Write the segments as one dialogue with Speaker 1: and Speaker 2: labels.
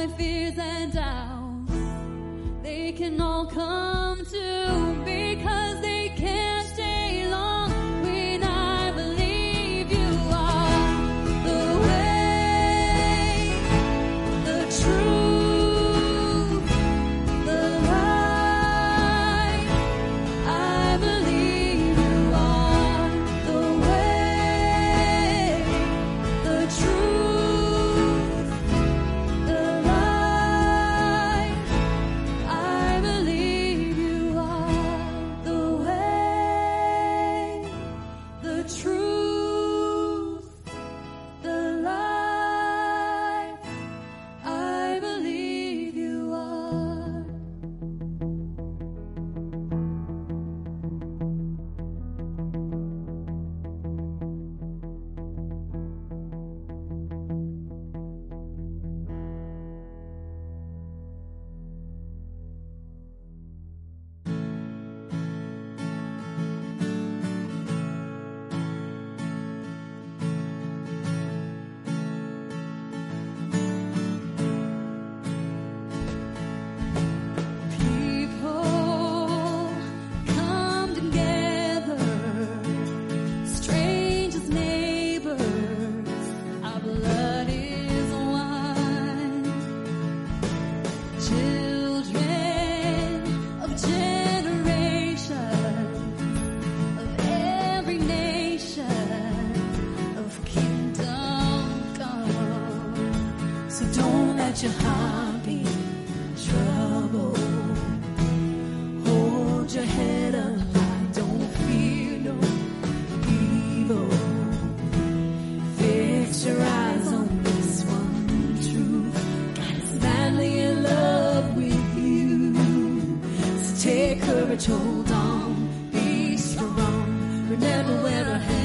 Speaker 1: My fears and doubts, they can all come to because they courage, hold on, be strong. Remember where I had.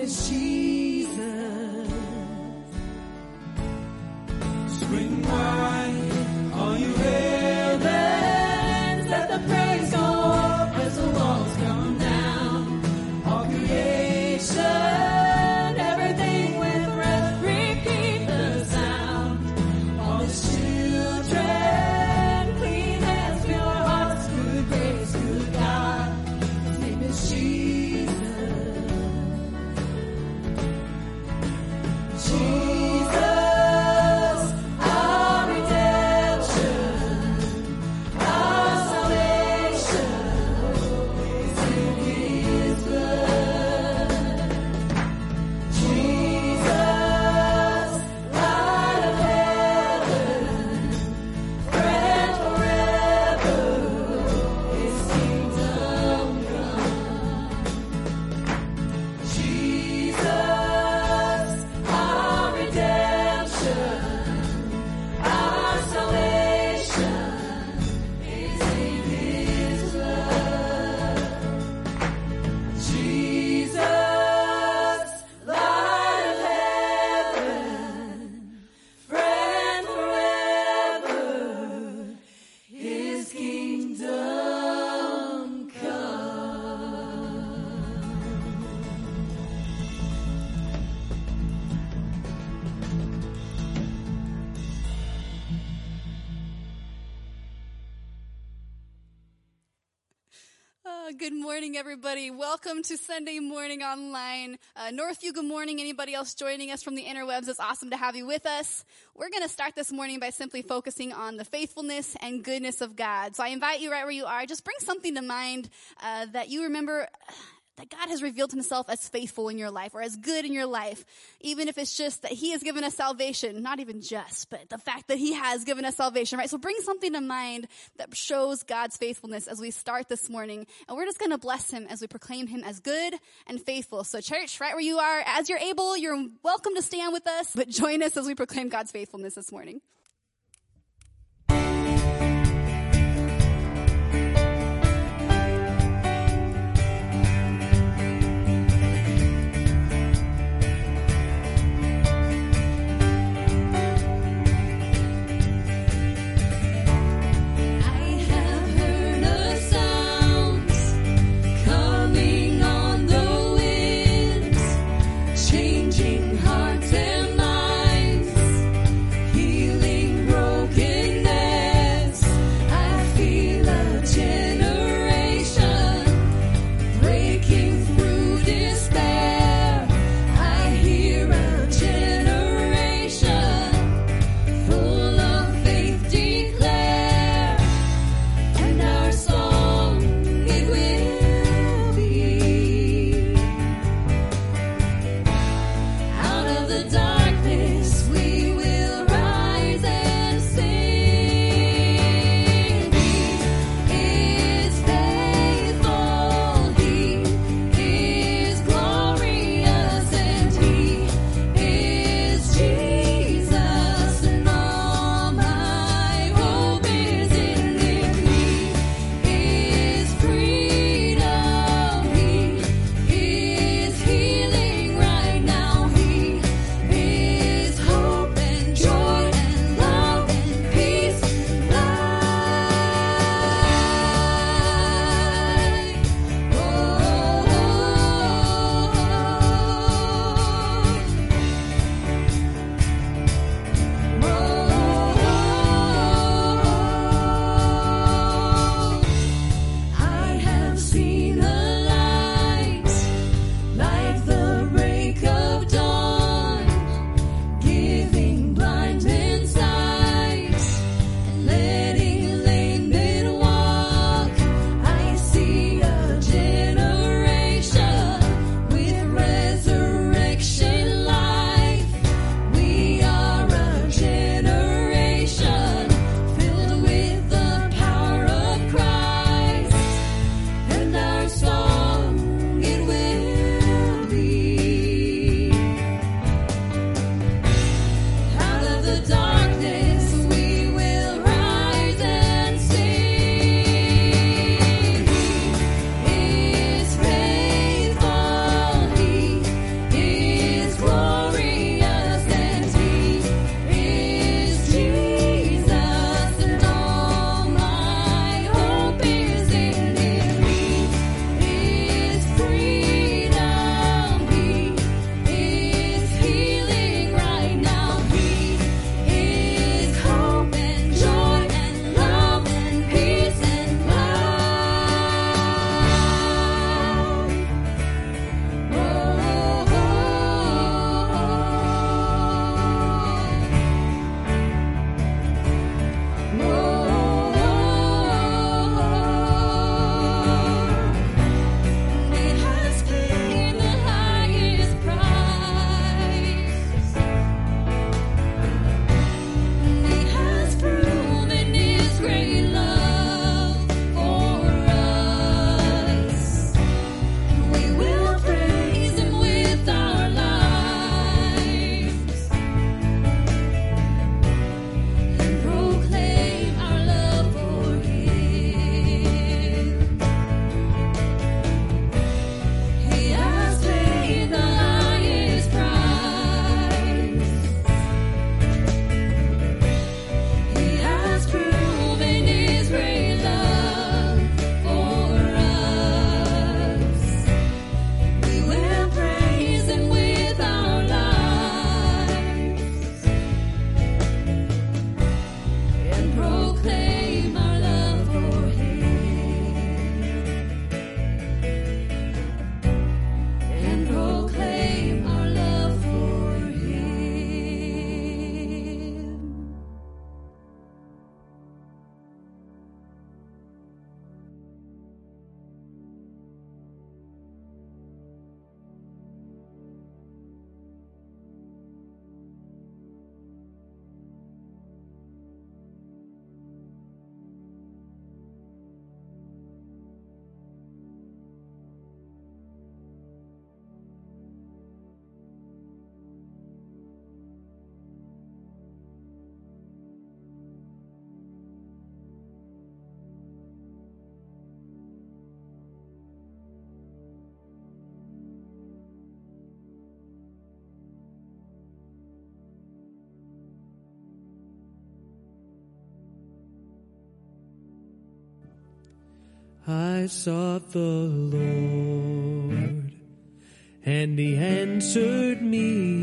Speaker 1: Is Jesus. Everybody. Welcome to Sunday Morning Online. Uh, Northview, good morning. Anybody else joining us from the interwebs? It's awesome to have you with us. We're going to start this morning by simply focusing on the faithfulness and goodness of God. So I invite you right where you are. Just bring something to mind uh, that you remember that God has revealed himself as faithful in your life or as good in your life. Even if it's just that he has given us salvation, not even just, but the fact that he has given us salvation, right? So bring something to mind that shows God's faithfulness as we start this morning. And we're just going to bless him as we proclaim him as good and faithful. So church, right where you are, as you're able, you're welcome to stand with us, but join us as we proclaim God's faithfulness this morning.
Speaker 2: Sought the Lord, and he answered me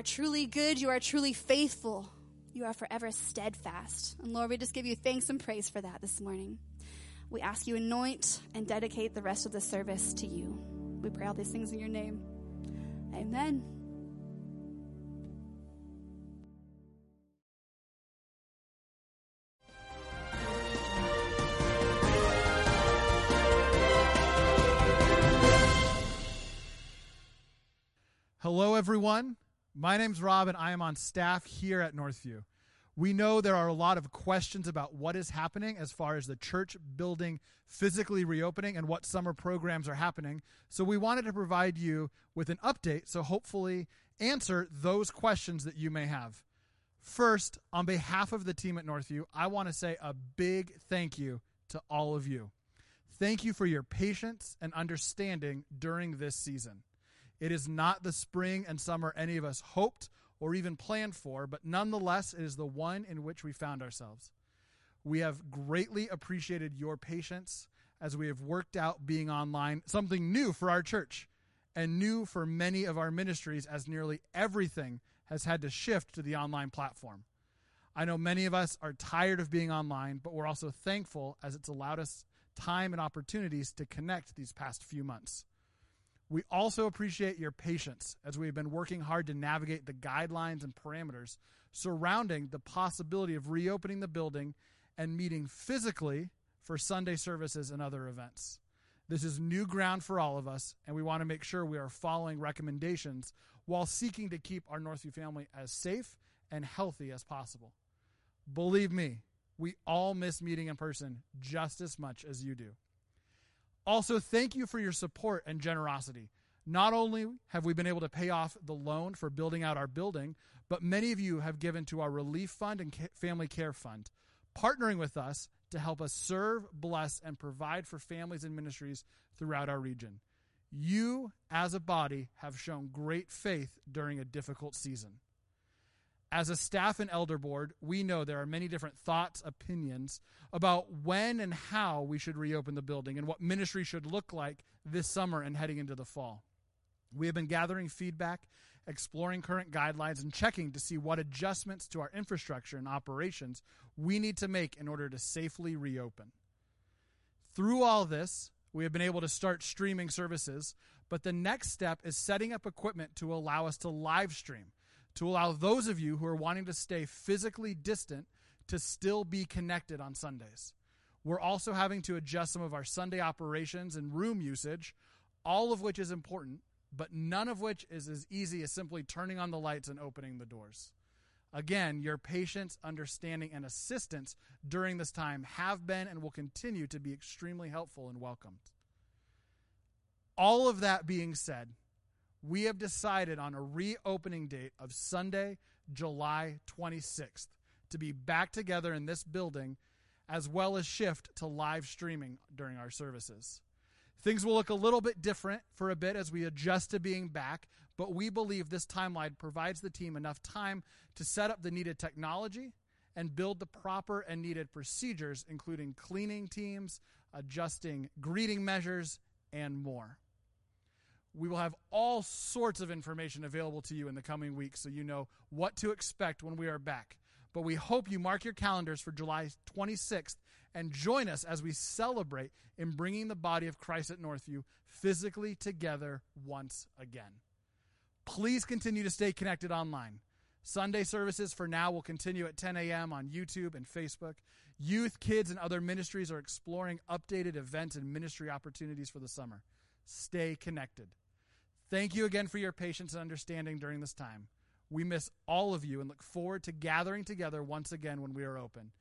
Speaker 2: are
Speaker 3: truly good, you are truly faithful, you are forever steadfast. And Lord, we just give you thanks and praise for that this morning. We ask you anoint and dedicate the rest of the service to you. We pray all these things in your name. Amen.
Speaker 4: Hello, everyone. My name's Rob, and I am on staff here at Northview. We know there are a lot of questions about what is happening as far as the church building physically reopening and what summer programs are happening. So, we wanted to provide you with an update so hopefully answer those questions that you may have. First, on behalf of the team at Northview, I want to say a big thank you to all of you. Thank you for your patience and understanding during this season. It is not the spring and summer any of us hoped or even planned for, but nonetheless, it is the one in which we found ourselves. We have greatly appreciated your patience as we have worked out being online, something new for our church and new for many of our ministries, as nearly everything has had to shift to the online platform. I know many of us are tired of being online, but we're also thankful as it's allowed us time and opportunities to connect these past few months. We also appreciate your patience as we have been working hard to navigate the guidelines and parameters surrounding the possibility of reopening the building and meeting physically for Sunday services and other events. This is new ground for all of us, and we want to make sure we are following recommendations while seeking to keep our Northview family as safe and healthy as possible. Believe me, we all miss meeting in person just as much as you do. Also, thank you for your support and generosity. Not only have we been able to pay off the loan for building out our building, but many of you have given to our relief fund and family care fund, partnering with us to help us serve, bless, and provide for families and ministries throughout our region. You, as a body, have shown great faith during a difficult season. As a staff and elder board, we know there are many different thoughts, opinions about when and how we should reopen the building and what ministry should look like this summer and heading into the fall. We have been gathering feedback, exploring current guidelines, and checking to see what adjustments to our infrastructure and operations we need to make in order to safely reopen. Through all this, we have been able to start streaming services, but the next step is setting up equipment to allow us to live stream to allow those of you who are wanting to stay physically distant to still be connected on Sundays. We're also having to adjust some of our Sunday operations and room usage, all of which is important, but none of which is as easy as simply turning on the lights and opening the doors. Again, your patience, understanding, and assistance during this time have been and will continue to be extremely helpful and welcomed. All of that being said, we have decided on a reopening date of Sunday, July 26th, to be back together in this building, as well as shift to live streaming during our services. Things will look a little bit different for a bit as we adjust to being back, but we believe this timeline provides the team enough time to set up the needed technology and build the proper and needed procedures, including cleaning teams, adjusting greeting measures, and more. We will have all sorts of information available to you in the coming weeks so you know what to expect when we are back. But we hope you mark your calendars for July 26th and join us as we celebrate in bringing the body of Christ at Northview physically together once again. Please continue to stay connected online. Sunday services for now will continue at 10 a.m. on YouTube and Facebook. Youth, kids, and other ministries are exploring updated events and ministry opportunities for the summer. Stay connected. Thank you again for your patience and understanding during this time. We miss all of you and look forward to gathering together once again when we are open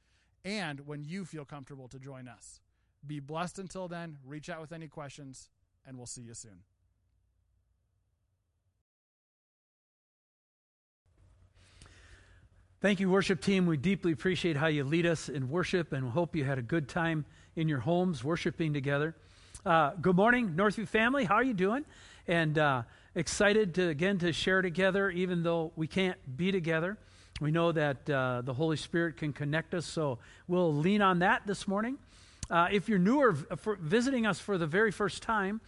Speaker 4: and when you feel comfortable to join us. Be blessed until then. Reach out with any questions, and we'll see you soon.
Speaker 5: Thank you, worship team. We deeply appreciate how you lead us in worship and hope you had a good time in your homes worshiping together. Uh, good morning, Northview family. How are you doing? And uh, excited to again to share together, even though we can't be together. We know that uh, the Holy Spirit can connect us, so we'll lean on that this morning. Uh, if you're new or v- visiting us for the very first time,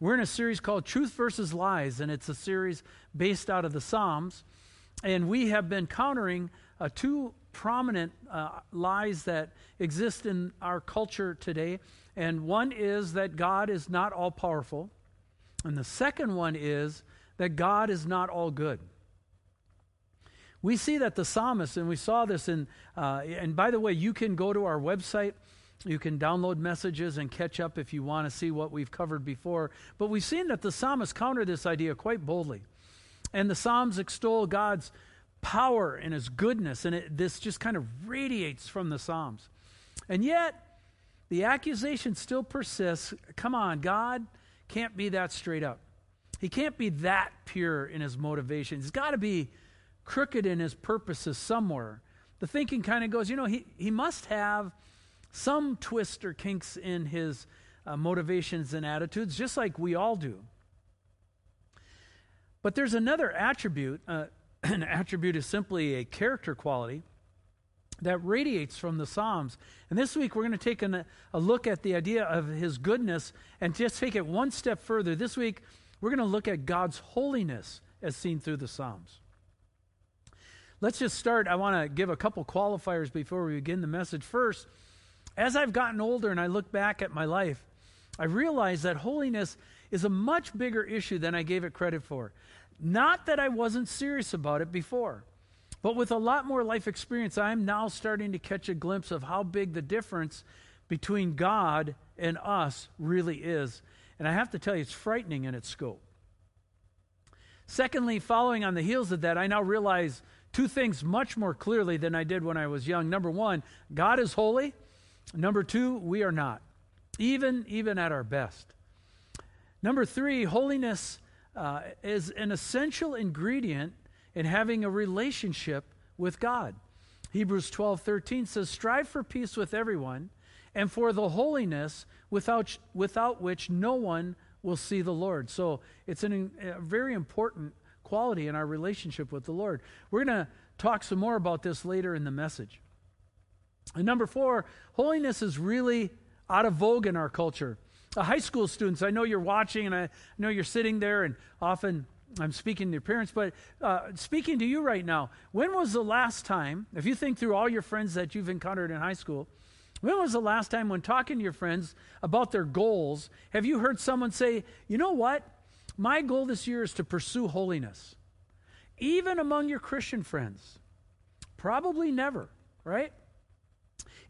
Speaker 5: we're in a series called Truth versus Lies, and it's a series based out of the Psalms. And we have been countering uh, two prominent uh, lies that exist in our culture today. And one is that God is not all powerful. And the second one is that God is not all good. We see that the psalmist, and we saw this in, uh, and by the way, you can go to our website. You can download messages and catch up if you want to see what we've covered before. But we've seen that the psalmist counter this idea quite boldly. And the Psalms extol God's power and his goodness, and it, this just kind of radiates from the Psalms. And yet, the accusation still persists come on, God can't be that straight up. He can't be that pure in his motivations. He's got to be crooked in his purposes somewhere. The thinking kind of goes, you know, he, he must have some twist or kinks in his uh, motivations and attitudes, just like we all do. But there's another attribute. Uh, an attribute is simply a character quality that radiates from the Psalms. And this week we're going to take an, a look at the idea of his goodness and just take it one step further. This week we're going to look at God's holiness as seen through the Psalms. Let's just start. I want to give a couple qualifiers before we begin the message. First, as I've gotten older and I look back at my life, I realize that holiness is a much bigger issue than I gave it credit for. Not that I wasn't serious about it before, but with a lot more life experience, I'm now starting to catch a glimpse of how big the difference between God and us really is. And I have to tell you, it's frightening in its scope. Secondly, following on the heels of that, I now realize two things much more clearly than I did when I was young. Number one, God is holy. Number two, we are not, even, even at our best. Number three, holiness uh, is an essential ingredient in having a relationship with God. Hebrews 12 13 says, Strive for peace with everyone and for the holiness without, without which no one will see the Lord. So it's an, a very important quality in our relationship with the Lord. We're going to talk some more about this later in the message. And number four, holiness is really out of vogue in our culture. Uh, high school students, I know you're watching and I know you're sitting there, and often I'm speaking to your parents, but uh, speaking to you right now, when was the last time, if you think through all your friends that you've encountered in high school, when was the last time when talking to your friends about their goals, have you heard someone say, you know what? My goal this year is to pursue holiness. Even among your Christian friends. Probably never, right?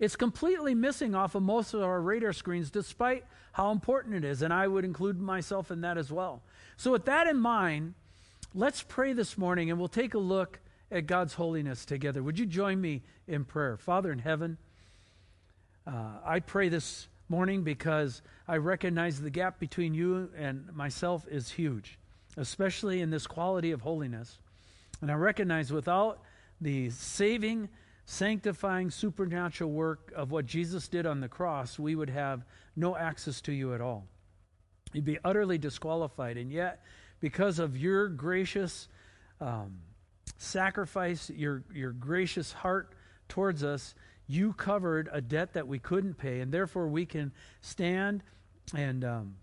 Speaker 5: It's completely missing off of most of our radar screens, despite how important it is. And I would include myself in that as well. So, with that in mind, let's pray this morning and we'll take a look at God's holiness together. Would you join me in prayer? Father in heaven, uh, I pray this morning because I recognize the gap between you and myself is huge, especially in this quality of holiness. And I recognize without the saving, sanctifying, supernatural work of what Jesus did on the cross, we would have no access to you at all. You'd be utterly disqualified. And yet, because of your gracious um, sacrifice, your, your gracious heart towards us, you covered a debt that we couldn't pay, and therefore we can stand and um,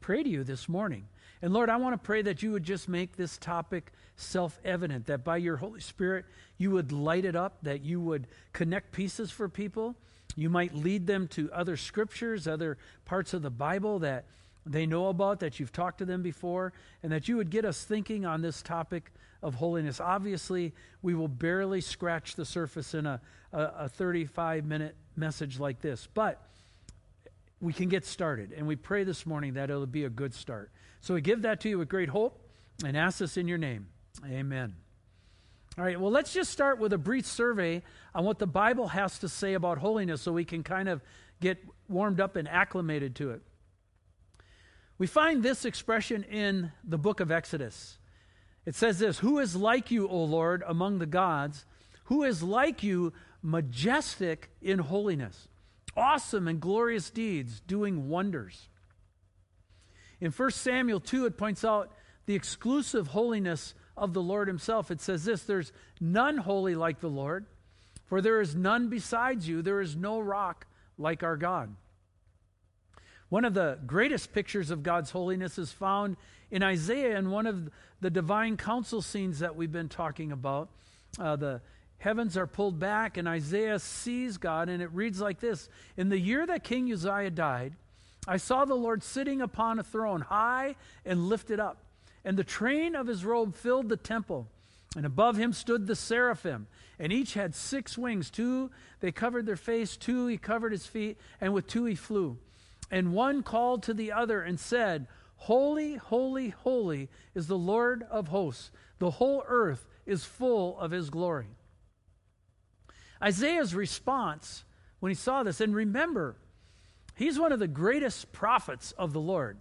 Speaker 5: pray to you this morning. And Lord, I want to pray that you would just make this topic self evident, that by your Holy Spirit you would light it up, that you would connect pieces for people, You might lead them to other scriptures, other parts of the Bible that they know about, that you've talked to them before, and that you would get us thinking on this topic of holiness. Obviously, we will barely scratch the surface in a, a, a 35 minute message like this, but we can get started. And we pray this morning that it'll be a good start. So we give that to you with great hope and ask this in your name. Amen. All right, well, let's just start with a brief survey on what the Bible has to say about holiness so we can kind of get warmed up and acclimated to it. We find this expression in the book of Exodus. It says this Who is like you, O Lord, among the gods? Who is like you, majestic in holiness, awesome and glorious deeds, doing wonders? In 1 Samuel 2, it points out the exclusive holiness of the Lord Himself. It says this There's none holy like the Lord, for there is none besides you. There is no rock like our God. One of the greatest pictures of God's holiness is found in Isaiah in one of the divine council scenes that we've been talking about. Uh, the heavens are pulled back, and Isaiah sees God, and it reads like this In the year that King Uzziah died, I saw the Lord sitting upon a throne, high and lifted up and the train of his robe filled the temple. And above him stood the seraphim, and each had six wings. Two they covered their face, two he covered his feet, and with two he flew. And one called to the other and said, Holy, holy, holy is the Lord of hosts. The whole earth is full of his glory. Isaiah's response when he saw this, and remember, he's one of the greatest prophets of the Lord.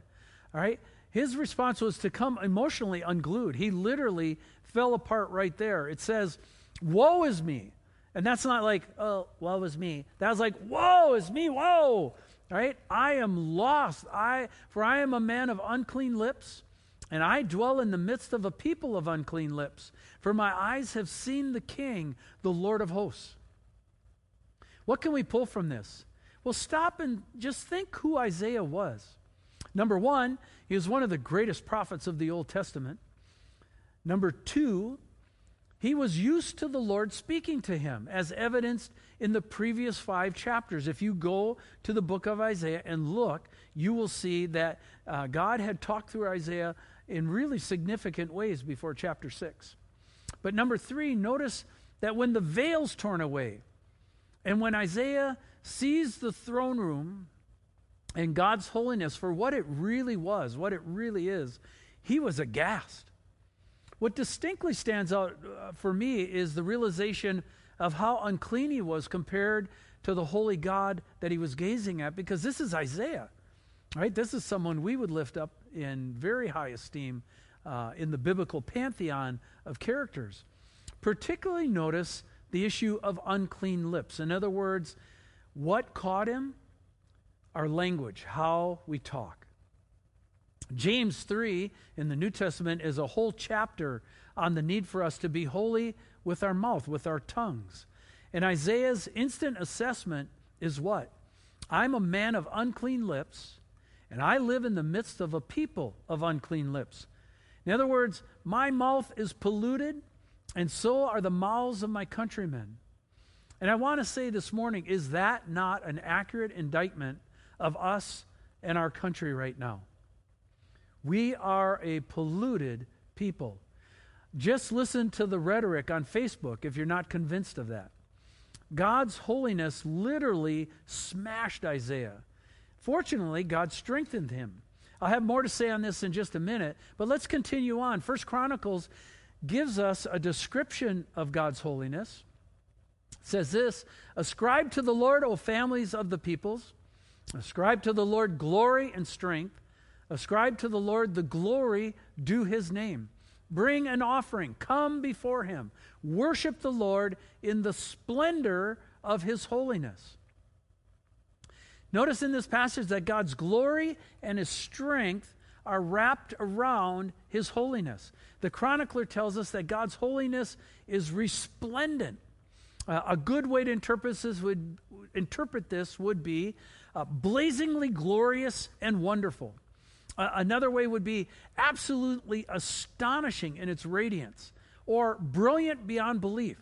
Speaker 5: All right? His response was to come emotionally unglued. He literally fell apart right there. It says, Woe is me. And that's not like, oh, woe is me. That was like, woe is me, whoa. Right? I am lost. I for I am a man of unclean lips, and I dwell in the midst of a people of unclean lips. For my eyes have seen the King, the Lord of hosts. What can we pull from this? Well, stop and just think who Isaiah was. Number one, he was one of the greatest prophets of the Old Testament. Number two, he was used to the Lord speaking to him, as evidenced in the previous five chapters. If you go to the book of Isaiah and look, you will see that uh, God had talked through Isaiah in really significant ways before chapter six. But number three, notice that when the veil's torn away, and when Isaiah sees the throne room and God's holiness for what it really was, what it really is, he was aghast. What distinctly stands out uh, for me is the realization of how unclean he was compared to the holy God that he was gazing at, because this is Isaiah, right? This is someone we would lift up in very high esteem uh, in the biblical pantheon of characters. Particularly notice the issue of unclean lips. In other words, what caught him? Our language, how we talk. James 3 in the New Testament is a whole chapter on the need for us to be holy with our mouth, with our tongues. And Isaiah's instant assessment is what? I'm a man of unclean lips, and I live in the midst of a people of unclean lips. In other words, my mouth is polluted, and so are the mouths of my countrymen. And I want to say this morning is that not an accurate indictment of us and our country right now. We are a polluted people. Just listen to the rhetoric on Facebook if you're not convinced of that. God's holiness literally smashed Isaiah. Fortunately, God strengthened him. I'll have more to say on this in just a minute, but let's continue on. First Chronicles gives us a description of God's holiness. It says this, ascribe to the Lord, O families of the peoples. Ascribe to the Lord glory and strength. Ascribe to the Lord the glory due his name. Bring an offering. Come before him. Worship the Lord in the splendor of his holiness. Notice in this passage that God's glory and his strength are wrapped around his holiness. The chronicler tells us that God's holiness is resplendent. Uh, a good way to interpret this would, interpret this would be uh, blazingly glorious and wonderful. Uh, another way would be absolutely astonishing in its radiance or brilliant beyond belief.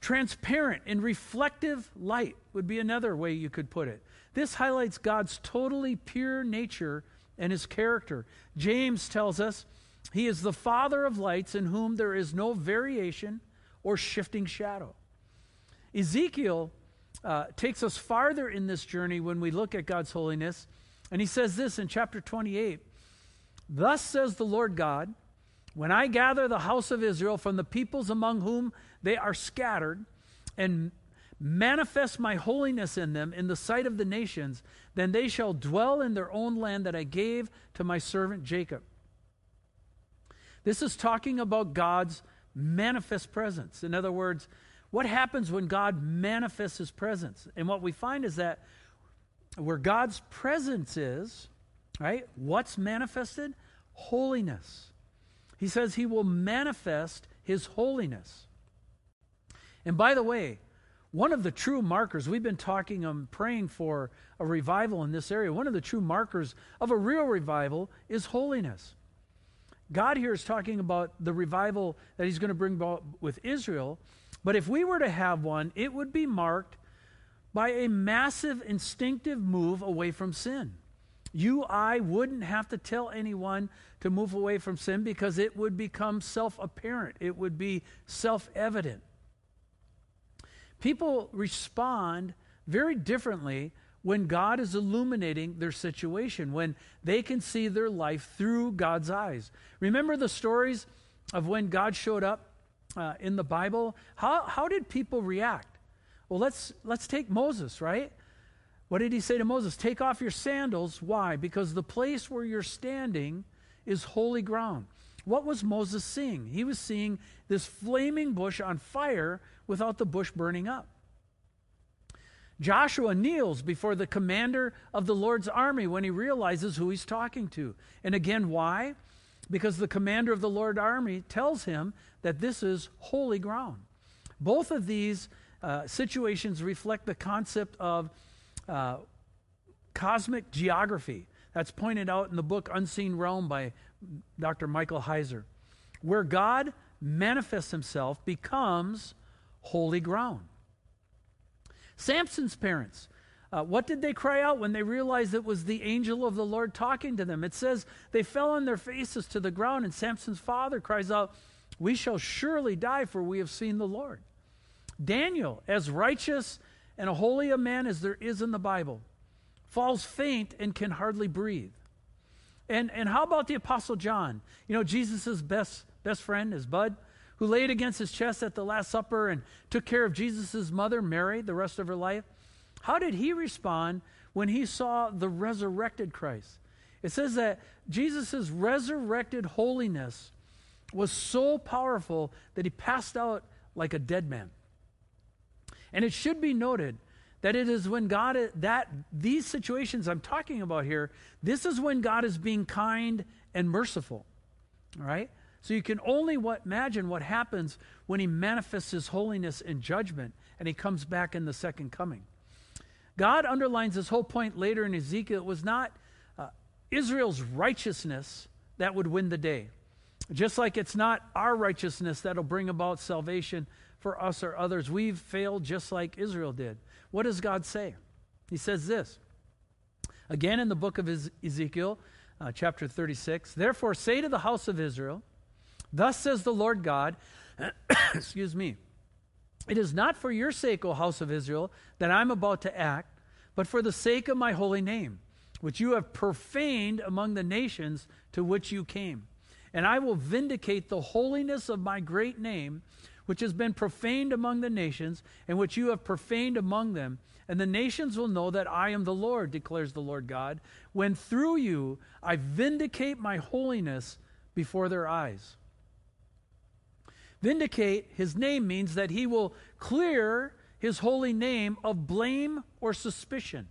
Speaker 5: Transparent and reflective light would be another way you could put it. This highlights God's totally pure nature and his character. James tells us he is the Father of lights in whom there is no variation or shifting shadow. Ezekiel uh, takes us farther in this journey when we look at God's holiness. And he says this in chapter 28 Thus says the Lord God, when I gather the house of Israel from the peoples among whom they are scattered, and manifest my holiness in them in the sight of the nations, then they shall dwell in their own land that I gave to my servant Jacob. This is talking about God's manifest presence. In other words, what happens when God manifests his presence? And what we find is that where God's presence is, right, what's manifested? Holiness. He says he will manifest his holiness. And by the way, one of the true markers, we've been talking and um, praying for a revival in this area. One of the true markers of a real revival is holiness. God here is talking about the revival that he's going to bring about with Israel. But if we were to have one, it would be marked by a massive instinctive move away from sin. You, I wouldn't have to tell anyone to move away from sin because it would become self apparent, it would be self evident. People respond very differently when God is illuminating their situation, when they can see their life through God's eyes. Remember the stories of when God showed up uh, in the Bible? How, how did people react? Well, let's, let's take Moses, right? What did he say to Moses? Take off your sandals. Why? Because the place where you're standing is holy ground. What was Moses seeing? He was seeing this flaming bush on fire without the bush burning up. Joshua kneels before the commander of the Lord's army when he realizes who he's talking to. And again, why? Because the commander of the Lord army tells him that this is holy ground. Both of these uh, situations reflect the concept of uh, cosmic geography. That's pointed out in the book Unseen Realm by Dr. Michael Heiser. Where God manifests himself becomes holy ground. Samson's parents, uh, what did they cry out when they realized it was the angel of the Lord talking to them? It says they fell on their faces to the ground, and Samson's father cries out, We shall surely die, for we have seen the Lord. Daniel, as righteous and a holy a man as there is in the Bible, falls faint and can hardly breathe. And, and how about the Apostle John? You know, Jesus' best, best friend, his bud who laid against his chest at the Last Supper and took care of Jesus' mother, Mary, the rest of her life, how did he respond when he saw the resurrected Christ? It says that Jesus' resurrected holiness was so powerful that he passed out like a dead man. And it should be noted that it is when God that these situations I'm talking about here, this is when God is being kind and merciful. All right? So you can only what, imagine what happens when he manifests his holiness in judgment and he comes back in the second coming. God underlines this whole point later in Ezekiel. It was not uh, Israel's righteousness that would win the day. Just like it's not our righteousness that'll bring about salvation for us or others. We've failed just like Israel did. What does God say? He says this. Again in the book of Ezekiel, uh, chapter 36 Therefore, say to the house of Israel, Thus says the Lord God, excuse me, it is not for your sake, O house of Israel, that I'm about to act, but for the sake of my holy name, which you have profaned among the nations to which you came. And I will vindicate the holiness of my great name, which has been profaned among the nations, and which you have profaned among them. And the nations will know that I am the Lord, declares the Lord God, when through you I vindicate my holiness before their eyes. Vindicate, his name means that he will clear his holy name of blame or suspicion.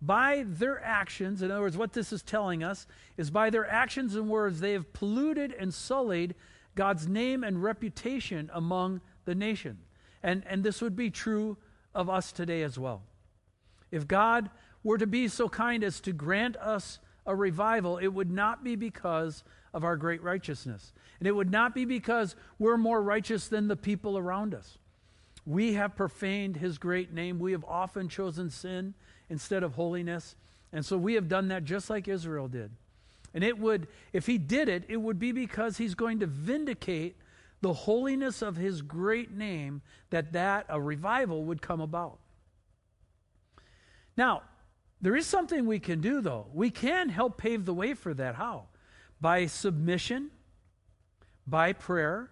Speaker 5: By their actions, in other words, what this is telling us is by their actions and words, they have polluted and sullied God's name and reputation among the nation. And, and this would be true of us today as well. If God were to be so kind as to grant us a revival, it would not be because of our great righteousness. And it would not be because we're more righteous than the people around us. We have profaned his great name. We have often chosen sin instead of holiness. And so we have done that just like Israel did. And it would, if he did it, it would be because he's going to vindicate the holiness of his great name that that a revival would come about. Now, there is something we can do though. We can help pave the way for that. How? By submission, by prayer,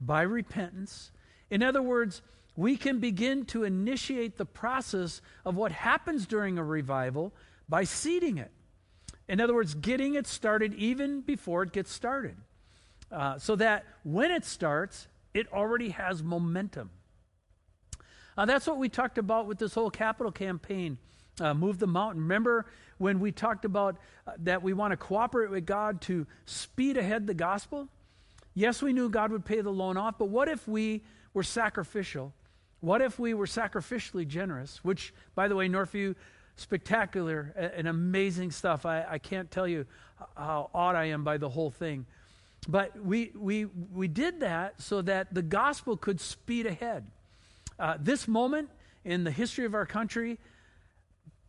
Speaker 5: by repentance. In other words, we can begin to initiate the process of what happens during a revival by seeding it. In other words, getting it started even before it gets started. Uh, so that when it starts, it already has momentum. Uh, that's what we talked about with this whole capital campaign, uh, Move the Mountain. Remember when we talked about uh, that we want to cooperate with God to speed ahead the gospel? Yes, we knew God would pay the loan off, but what if we were sacrificial? What if we were sacrificially generous? Which, by the way, Northview, spectacular and amazing stuff. I, I can't tell you how awed I am by the whole thing. But we, we, we did that so that the gospel could speed ahead. Uh, this moment in the history of our country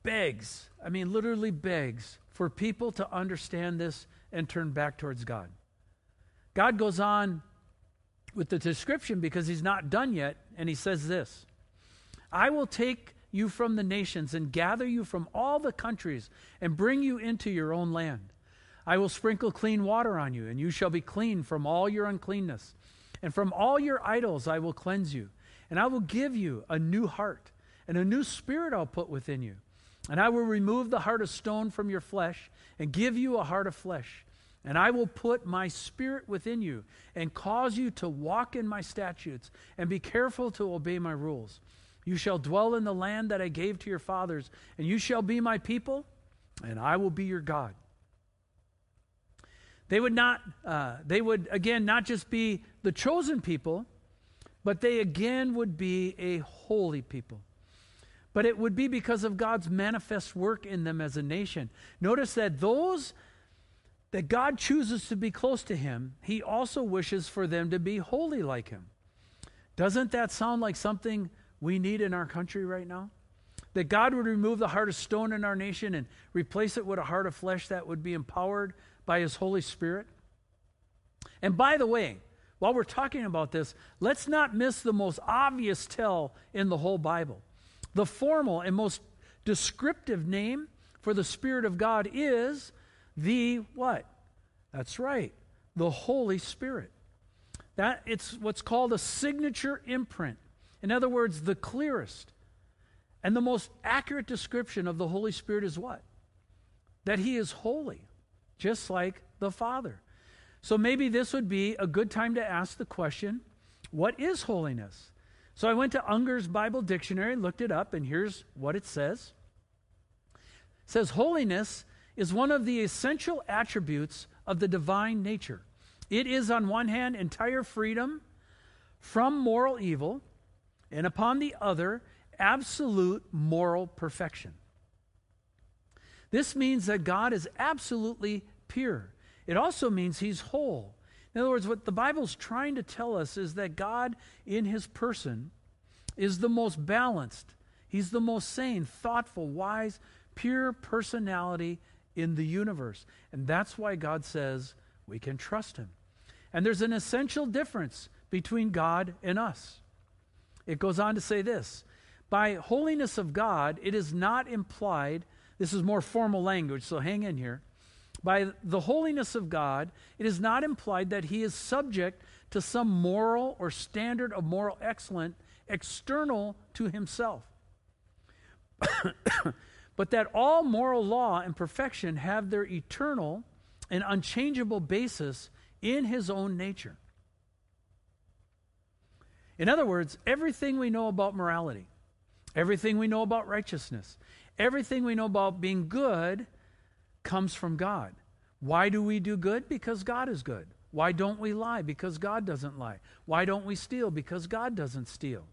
Speaker 5: begs, I mean, literally begs, for people to understand this and turn back towards God. God goes on with the description because he's not done yet, and he says this I will take you from the nations and gather you from all the countries and bring you into your own land. I will sprinkle clean water on you, and you shall be clean from all your uncleanness. And from all your idols I will cleanse you. And I will give you a new heart, and a new spirit I'll put within you. And I will remove the heart of stone from your flesh, and give you a heart of flesh. And I will put my spirit within you, and cause you to walk in my statutes, and be careful to obey my rules. You shall dwell in the land that I gave to your fathers, and you shall be my people, and I will be your God. They would not, uh, they would again not just be the chosen people, but they again would be a holy people. But it would be because of God's manifest work in them as a nation. Notice that those that God chooses to be close to Him, He also wishes for them to be holy like Him. Doesn't that sound like something we need in our country right now? That God would remove the heart of stone in our nation and replace it with a heart of flesh that would be empowered by His Holy Spirit? And by the way, while we're talking about this, let's not miss the most obvious tell in the whole Bible. The formal and most descriptive name for the Spirit of God is the what? That's right, the Holy Spirit. That it's what's called a signature imprint. In other words, the clearest and the most accurate description of the Holy Spirit is what? That he is holy just like the Father. So maybe this would be a good time to ask the question what is holiness? So I went to Unger's Bible Dictionary, looked it up, and here's what it says. It says holiness is one of the essential attributes of the divine nature. It is on one hand entire freedom from moral evil, and upon the other absolute moral perfection. This means that God is absolutely pure. It also means he's whole. In other words, what the Bible's trying to tell us is that God, in his person, is the most balanced. He's the most sane, thoughtful, wise, pure personality in the universe. And that's why God says we can trust him. And there's an essential difference between God and us. It goes on to say this By holiness of God, it is not implied this is more formal language, so hang in here. By the holiness of God, it is not implied that he is subject to some moral or standard of moral excellence external to himself. but that all moral law and perfection have their eternal and unchangeable basis in his own nature. In other words, everything we know about morality, everything we know about righteousness, Everything we know about being good comes from God. Why do we do good? Because God is good. Why don't we lie? Because God doesn't lie. Why don't we steal? Because God doesn't steal.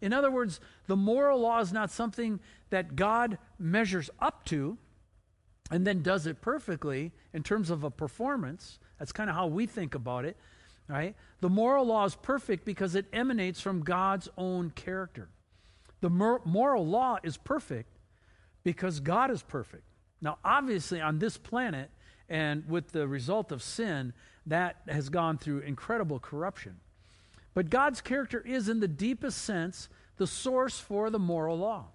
Speaker 5: In other words, the moral law is not something that God measures up to and then does it perfectly in terms of a performance. That's kind of how we think about it. right? The moral law is perfect because it emanates from God's own character. The mor- moral law is perfect because God is perfect. Now, obviously, on this planet, and with the result of sin, that has gone through incredible corruption. But God's character is, in the deepest sense, the source for the moral law.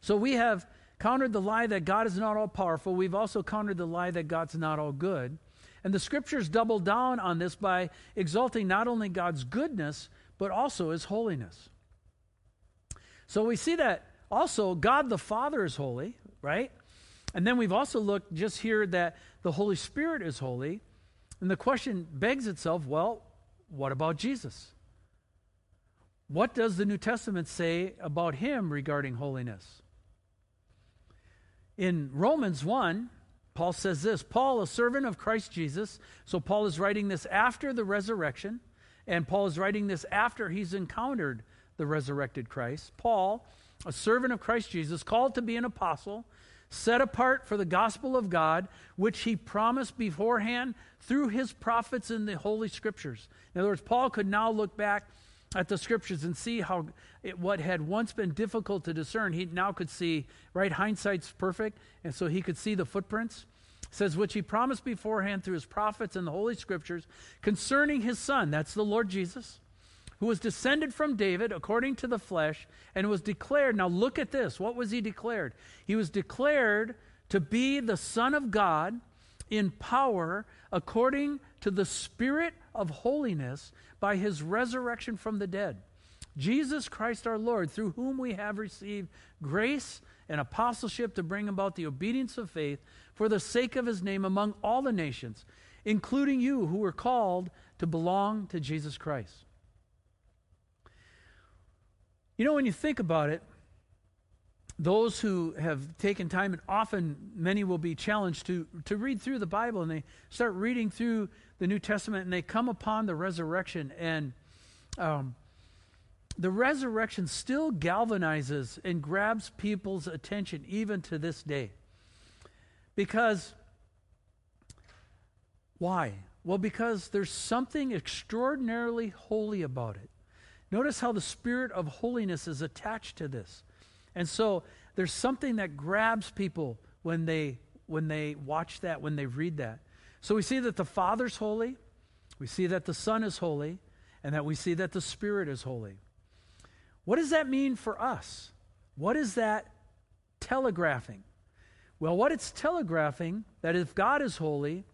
Speaker 5: So we have countered the lie that God is not all powerful. We've also countered the lie that God's not all good. And the scriptures double down on this by exalting not only God's goodness, but also his holiness. So we see that also God the Father is holy, right? And then we've also looked just here that the Holy Spirit is holy. And the question begs itself well, what about Jesus? What does the New Testament say about him regarding holiness? In Romans 1, Paul says this Paul, a servant of Christ Jesus. So Paul is writing this after the resurrection, and Paul is writing this after he's encountered the resurrected Christ. Paul, a servant of Christ Jesus, called to be an apostle, set apart for the gospel of God, which he promised beforehand through his prophets in the Holy Scriptures. In other words, Paul could now look back at the Scriptures and see how it, what had once been difficult to discern, he now could see, right? Hindsight's perfect, and so he could see the footprints. It says, which he promised beforehand through his prophets in the Holy Scriptures concerning his Son, that's the Lord Jesus who was descended from David according to the flesh and was declared. Now, look at this. What was he declared? He was declared to be the Son of God in power according to the Spirit of holiness by his resurrection from the dead. Jesus Christ our Lord, through whom we have received grace and apostleship to bring about the obedience of faith for the sake of his name among all the nations, including you who were called to belong to Jesus Christ. You know, when you think about it, those who have taken time, and often many will be challenged to, to read through the Bible, and they start reading through the New Testament, and they come upon the resurrection, and um, the resurrection still galvanizes and grabs people's attention even to this day. Because, why? Well, because there's something extraordinarily holy about it. Notice how the spirit of holiness is attached to this. And so there's something that grabs people when they when they watch that, when they read that. So we see that the Father's holy, we see that the Son is holy, and that we see that the Spirit is holy. What does that mean for us? What is that telegraphing? Well, what it's telegraphing that if God is holy,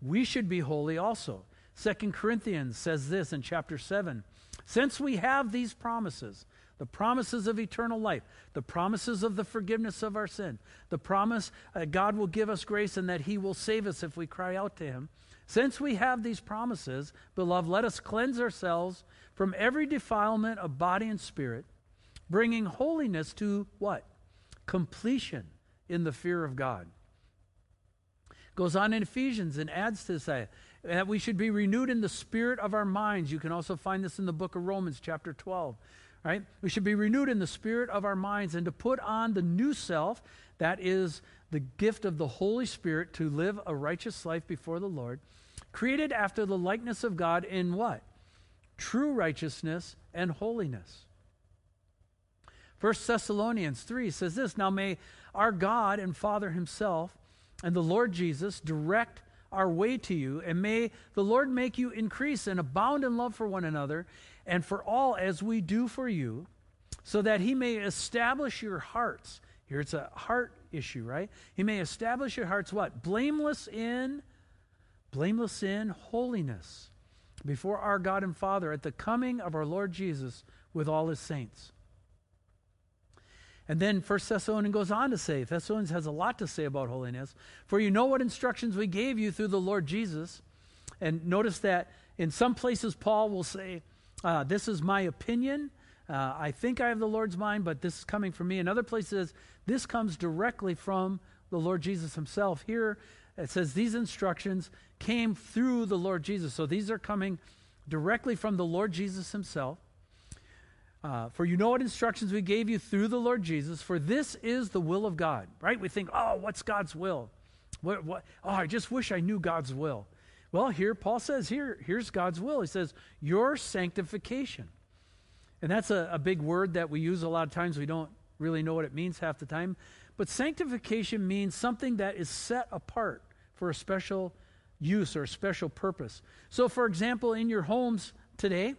Speaker 5: we should be holy also. Second Corinthians says this in chapter 7 since we have these promises, the promises of eternal life, the promises of the forgiveness of our sin, the promise that God will give us grace and that He will save us if we cry out to Him. Since we have these promises, beloved, let us cleanse ourselves from every defilement of body and spirit, bringing holiness to what? Completion in the fear of God. Goes on in Ephesians and adds to that that we should be renewed in the spirit of our minds. You can also find this in the book of Romans, chapter 12. Right? We should be renewed in the spirit of our minds and to put on the new self, that is the gift of the Holy Spirit to live a righteous life before the Lord, created after the likeness of God in what? True righteousness and holiness. 1 Thessalonians 3 says this Now may our God and Father Himself and the Lord Jesus direct our way to you, and may the Lord make you increase and abound in love for one another and for all as we do for you, so that he may establish your hearts. Here it's a heart issue, right? He may establish your hearts what? Blameless in blameless in holiness before our God and Father at the coming of our Lord Jesus with all his saints. And then First Thessalonians goes on to say, Thessalonians has a lot to say about holiness. For you know what instructions we gave you through the Lord Jesus. And notice that in some places Paul will say, uh, This is my opinion. Uh, I think I have the Lord's mind, but this is coming from me. In other places, this comes directly from the Lord Jesus himself. Here it says these instructions came through the Lord Jesus. So these are coming directly from the Lord Jesus himself. Uh, for you know what instructions we gave you through the Lord Jesus, for this is the will of God, right? We think, oh, what's God's will? What, what? Oh, I just wish I knew God's will. Well, here Paul says, here, here's God's will. He says, your sanctification. And that's a, a big word that we use a lot of times. We don't really know what it means half the time. But sanctification means something that is set apart for a special use or a special purpose. So, for example, in your homes today,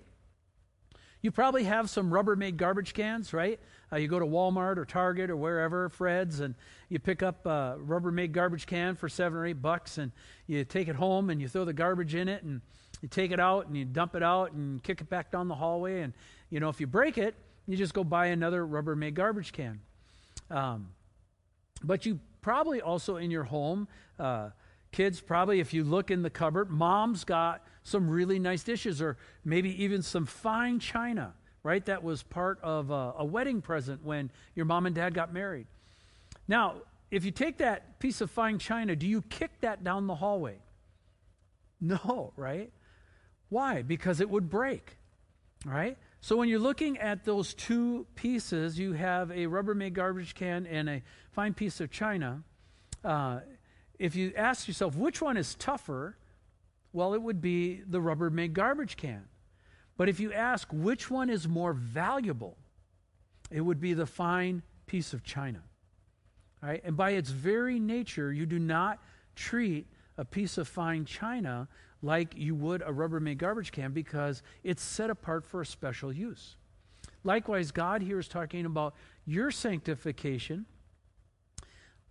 Speaker 5: you probably have some Rubbermaid garbage cans, right? Uh, you go to Walmart or Target or wherever, Fred's, and you pick up a Rubbermaid garbage can for seven or eight bucks, and you take it home and you throw the garbage in it, and you take it out and you dump it out and kick it back down the hallway. And, you know, if you break it, you just go buy another Rubbermaid garbage can. Um, but you probably also in your home, uh, kids, probably if you look in the cupboard, mom's got some really nice dishes or maybe even some fine china, right? That was part of a, a wedding present when your mom and dad got married. Now, if you take that piece of fine china, do you kick that down the hallway? No, right? Why? Because it would break, right? So when you're looking at those two pieces, you have a Rubbermaid garbage can and a fine piece of china. Uh, if you ask yourself which one is tougher, well, it would be the Rubbermaid garbage can. But if you ask which one is more valuable, it would be the fine piece of china. Right? And by its very nature, you do not treat a piece of fine china like you would a Rubbermaid garbage can because it's set apart for a special use. Likewise, God here is talking about your sanctification,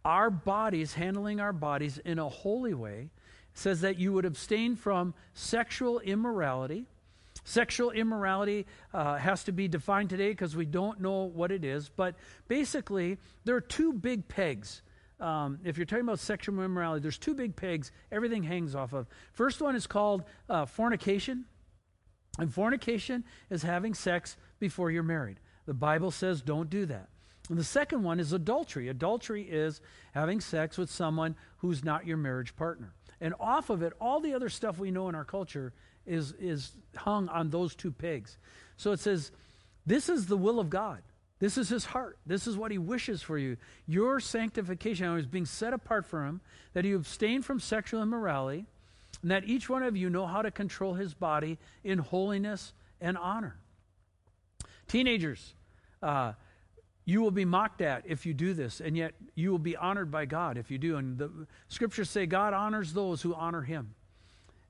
Speaker 5: our bodies, handling our bodies in a holy way, says that you would abstain from sexual immorality. Sexual immorality uh, has to be defined today because we don't know what it is. But basically, there are two big pegs. Um, if you're talking about sexual immorality, there's two big pegs everything hangs off of. First one is called uh, fornication. And fornication is having sex before you're married. The Bible says don't do that. And the second one is adultery. Adultery is having sex with someone who's not your marriage partner. And off of it, all the other stuff we know in our culture is, is hung on those two pigs. So it says, This is the will of God. This is his heart. This is what he wishes for you. Your sanctification is being set apart for him, that you abstain from sexual immorality, and that each one of you know how to control his body in holiness and honor. Teenagers, uh, you will be mocked at if you do this, and yet you will be honored by God if you do. And the scriptures say God honors those who honor him.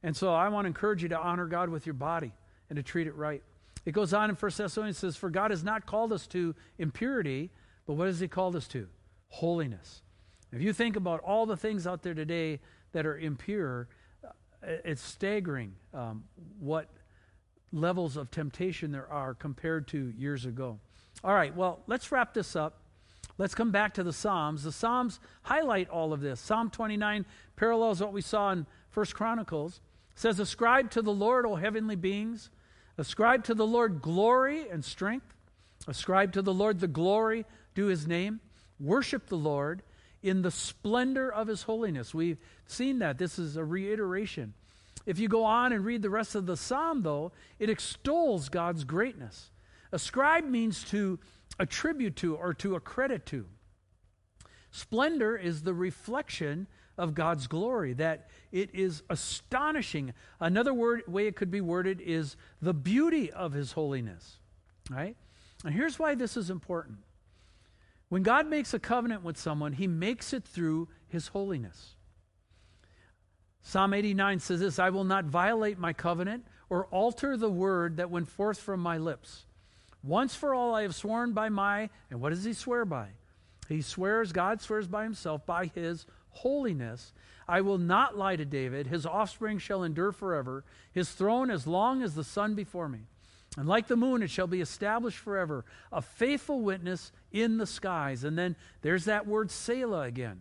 Speaker 5: And so I want to encourage you to honor God with your body and to treat it right. It goes on in 1 Thessalonians says, For God has not called us to impurity, but what has He called us to? Holiness. If you think about all the things out there today that are impure, uh, it's staggering um, what levels of temptation there are compared to years ago. All right, well, let's wrap this up. Let's come back to the Psalms. The Psalms highlight all of this. Psalm 29 parallels what we saw in First Chronicles. It says, Ascribe to the Lord, O heavenly beings. Ascribe to the Lord glory and strength. Ascribe to the Lord the glory due his name. Worship the Lord in the splendor of his holiness. We've seen that. This is a reiteration. If you go on and read the rest of the psalm, though, it extols God's greatness. Ascribe means to attribute to or to accredit to. Splendor is the reflection of God's glory, that it is astonishing. Another word, way it could be worded is the beauty of his holiness. Right? And here's why this is important. When God makes a covenant with someone, he makes it through his holiness. Psalm 89 says this I will not violate my covenant or alter the word that went forth from my lips. Once for all, I have sworn by my, and what does he swear by? He swears, God swears by himself, by his holiness. I will not lie to David. His offspring shall endure forever, his throne as long as the sun before me. And like the moon, it shall be established forever, a faithful witness in the skies. And then there's that word Selah again.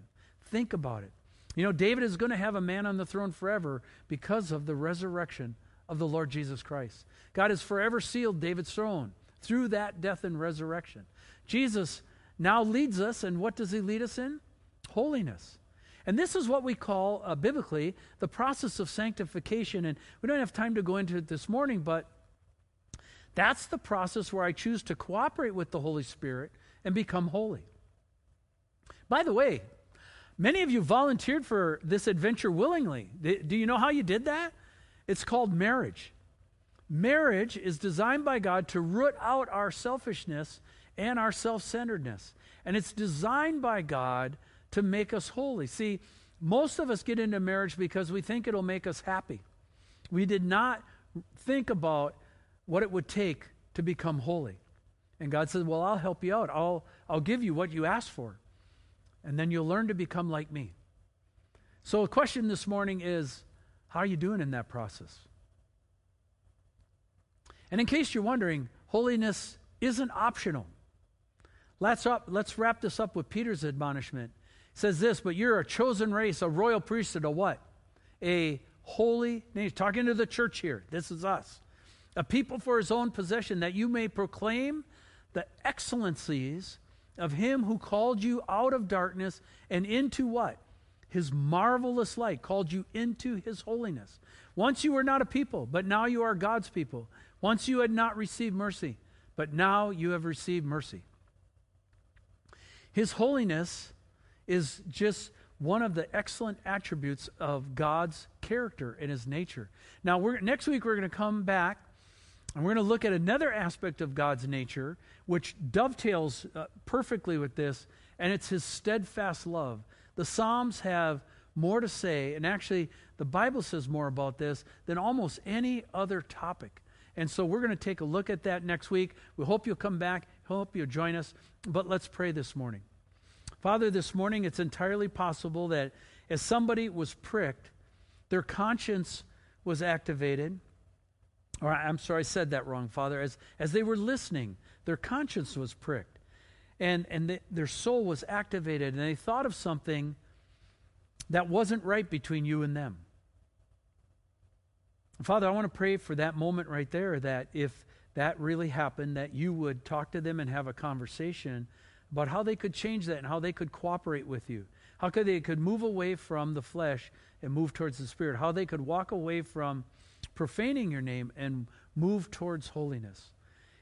Speaker 5: Think about it. You know, David is going to have a man on the throne forever because of the resurrection of the Lord Jesus Christ. God has forever sealed David's throne through that death and resurrection. Jesus now leads us, and what does he lead us in? Holiness. And this is what we call, uh, biblically, the process of sanctification. And we don't have time to go into it this morning, but that's the process where I choose to cooperate with the Holy Spirit and become holy. By the way, Many of you volunteered for this adventure willingly. Do you know how you did that? It's called marriage. Marriage is designed by God to root out our selfishness and our self centeredness. And it's designed by God to make us holy. See, most of us get into marriage because we think it'll make us happy. We did not think about what it would take to become holy. And God said, Well, I'll help you out. I'll, I'll give you what you asked for. And then you'll learn to become like me. So, a question this morning is how are you doing in that process? And in case you're wondering, holiness isn't optional. Let's, up, let's wrap this up with Peter's admonishment. It says this, but you're a chosen race, a royal priesthood, a what? A holy nation. Talking to the church here. This is us. A people for his own possession, that you may proclaim the excellencies of him who called you out of darkness and into what? His marvelous light, called you into his holiness. Once you were not a people, but now you are God's people. Once you had not received mercy, but now you have received mercy. His holiness is just one of the excellent attributes of God's character and his nature. Now, next week, we're going to come back and we're going to look at another aspect of God's nature, which dovetails uh, perfectly with this, and it's his steadfast love. The Psalms have more to say, and actually, the Bible says more about this than almost any other topic. And so we're going to take a look at that next week. We hope you'll come back, hope you'll join us. But let's pray this morning. Father, this morning it's entirely possible that as somebody was pricked, their conscience was activated. Or I'm sorry, I said that wrong, Father. As, as they were listening, their conscience was pricked. And, and the, their soul was activated, and they thought of something that wasn't right between you and them. Father, I want to pray for that moment right there that if that really happened, that you would talk to them and have a conversation about how they could change that and how they could cooperate with you. How could they could move away from the flesh and move towards the spirit. How they could walk away from profaning your name and move towards holiness.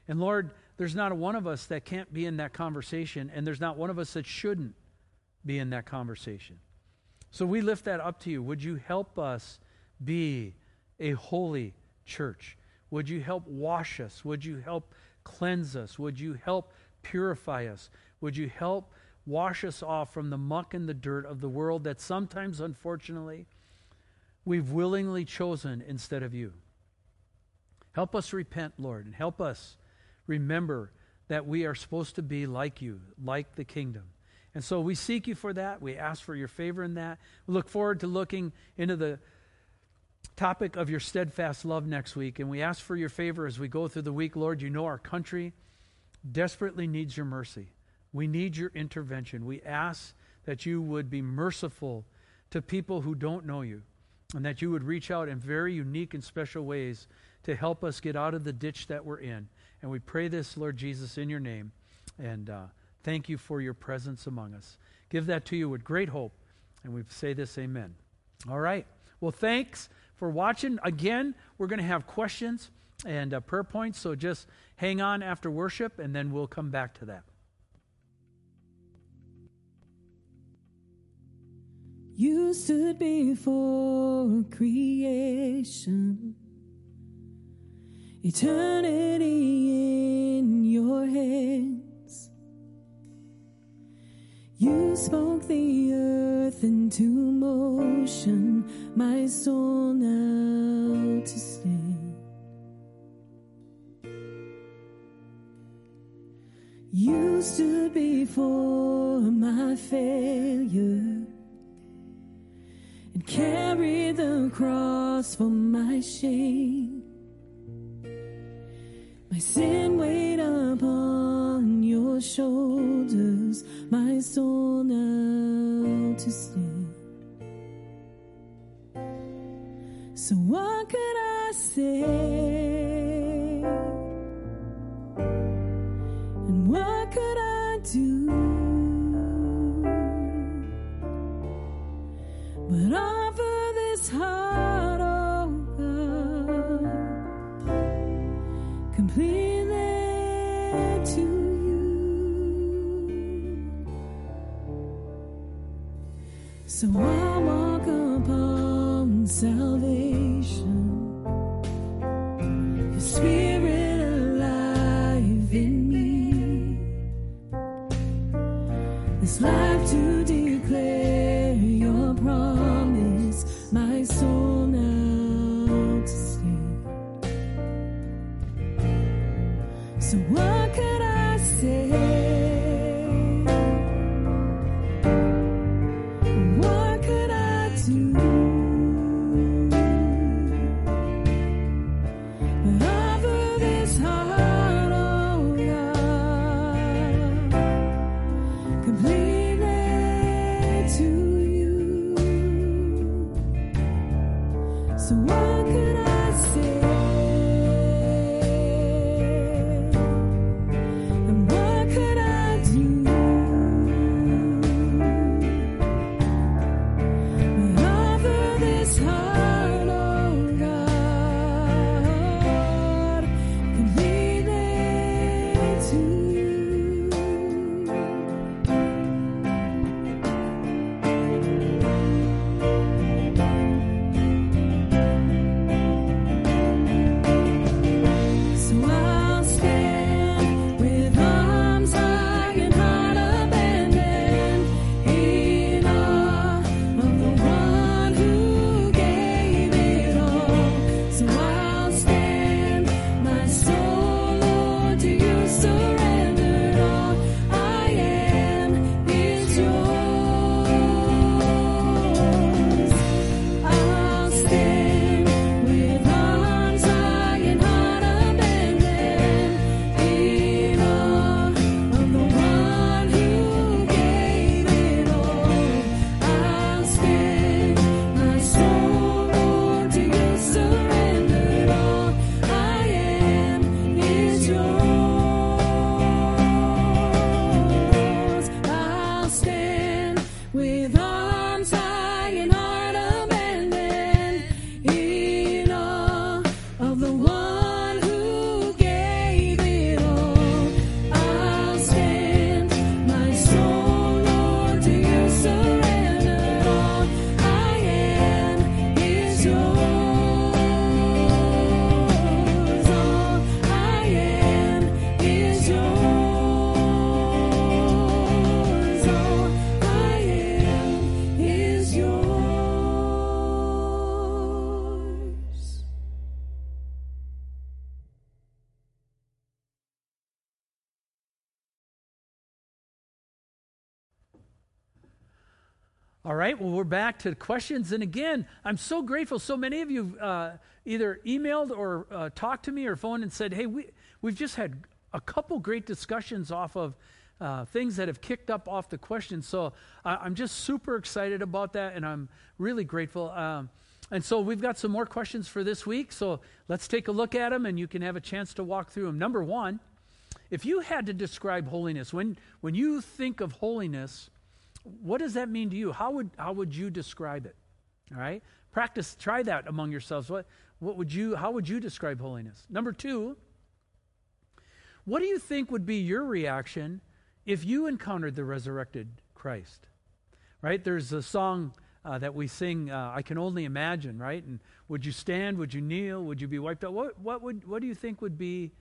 Speaker 5: And Lord, there's not a one of us that can't be in that conversation, and there's not one of us that shouldn't be in that conversation. So we lift that up to you. Would you help us be a holy church? Would you help wash us? Would you help cleanse us? Would you help purify us? Would you help wash us off from the muck and the dirt of the world that sometimes, unfortunately, we've willingly chosen instead of you? Help us repent, Lord, and help us remember that we are supposed to be like you, like the kingdom. And so we seek you for that. We ask for your favor in that. We look forward to looking into the topic of your steadfast love next week. And we ask for your favor as we go through the week. Lord, you know our country desperately needs your mercy. We need your intervention. We ask that you would be merciful to people who don't know you and that you would reach out in very unique and special ways to help us get out of the ditch that we're in. And we pray this, Lord Jesus, in your name. And uh, thank you for your presence among us. Give that to you with great hope. And we say this, amen. All right. Well, thanks for watching. Again, we're going to have questions and uh, prayer points, so just hang on after worship, and then we'll come back to that.
Speaker 1: You stood before creation, eternity in your hands. You spoke the earth into motion, my soul now to stand. You stood before my failure and carried the cross for my shame. My sin weighed upon your shoulders, my soul now to stand. So what could I say? And what could I do? But offer So I walk upon salvation.
Speaker 5: Right, well, we're back to questions. And again, I'm so grateful. So many of you uh, either emailed or uh, talked to me or phoned and said, hey, we, we've just had a couple great discussions off of uh, things that have kicked up off the questions. So I, I'm just super excited about that, and I'm really grateful. Um, and so we've got some more questions for this week. So let's take a look at them, and you can have a chance to walk through them. Number one, if you had to describe holiness, when, when you think of holiness, what does that mean to you? How would how would you describe it? All right, practice. Try that among yourselves. What what would you? How would you describe holiness? Number two. What do you think would be your reaction if you encountered the resurrected Christ? Right? There's a song uh, that we sing. Uh, I can only imagine. Right? And would you stand? Would you kneel? Would you be wiped out? What what would what do you think would be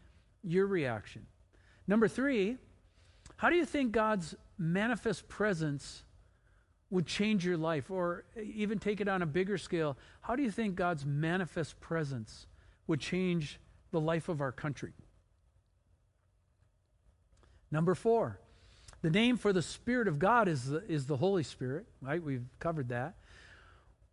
Speaker 5: your reaction? Number three. How do you think God's manifest presence would change your life? Or even take it on a bigger scale, how do you think God's manifest presence would change the life of our country? Number four, the name for the Spirit of God is the, is the Holy Spirit, right? We've covered that.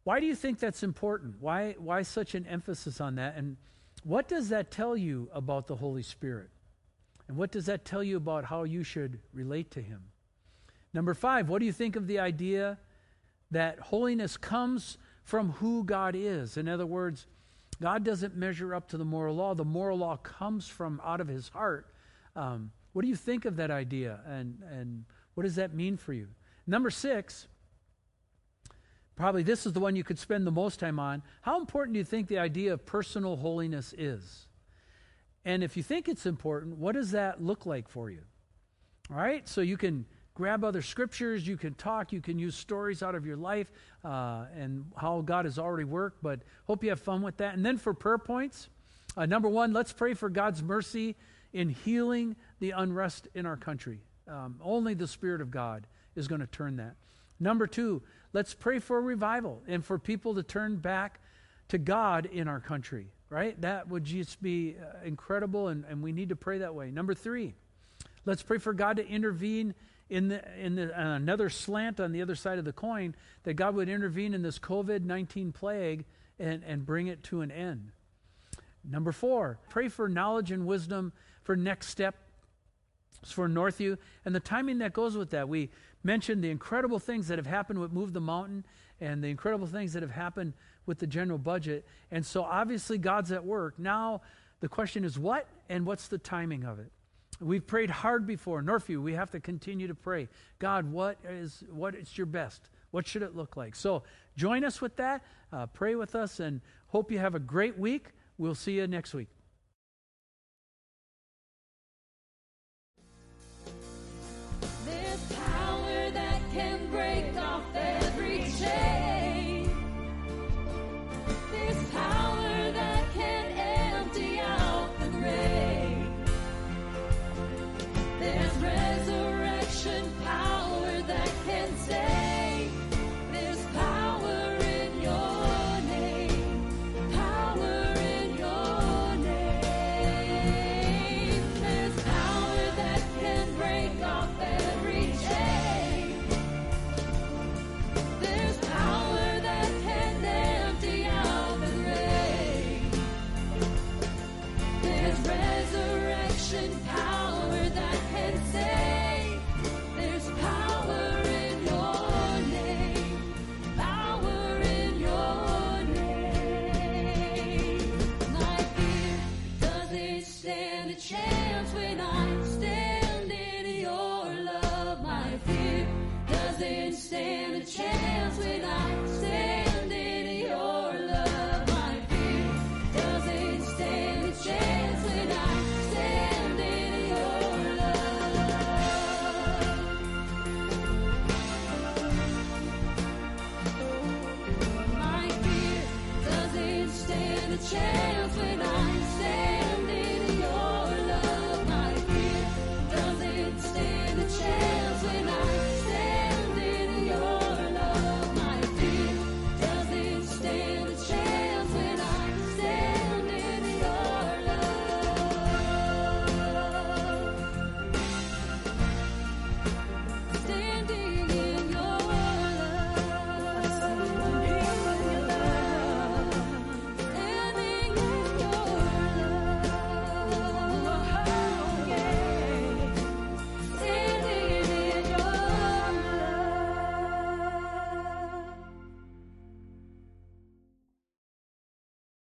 Speaker 5: Why do you think that's important? Why, why such an emphasis on that? And what does that tell you about the Holy Spirit? And what does that tell you about how you should relate to Him? Number five, what do you think of the idea that holiness comes from who God is? In other words, God doesn't measure up to the moral law. The moral law comes from out of His heart. Um, what do you think of that idea? And, and what does that mean for you? Number six, probably this is the one you could spend the most time on. How important do you think the idea of personal holiness is? And if you think it's important, what does that look like for you? All right, so you can grab other scriptures. You can talk. You can use stories out of your life uh, and how God has already worked. But hope you have fun with that. And then for prayer points, uh, number one, let's pray for God's mercy in healing the unrest in our country. Um, only the Spirit of God is going to turn that. Number two, let's pray for revival and for people to turn back to God in our country, right? That would just be uh, incredible, and, and we need to pray that way. Number three, let's pray for God to intervene in, the, in the, uh, another slant on the other side of the coin, that God would intervene in this COVID 19 plague and, and bring it to an end. Number four, pray for knowledge and wisdom for next step for Northview and the timing that goes with that. We mentioned the incredible things that have happened with Move the Mountain and the incredible things that have happened with the general budget. And so obviously God's at work. Now the question is what and what's the timing of it? We've prayed hard before. Northview, we have to continue to pray. God, what is what is your best? What should it look like? So join us with that. Uh, pray with us and hope you have a great week. We'll see you next week.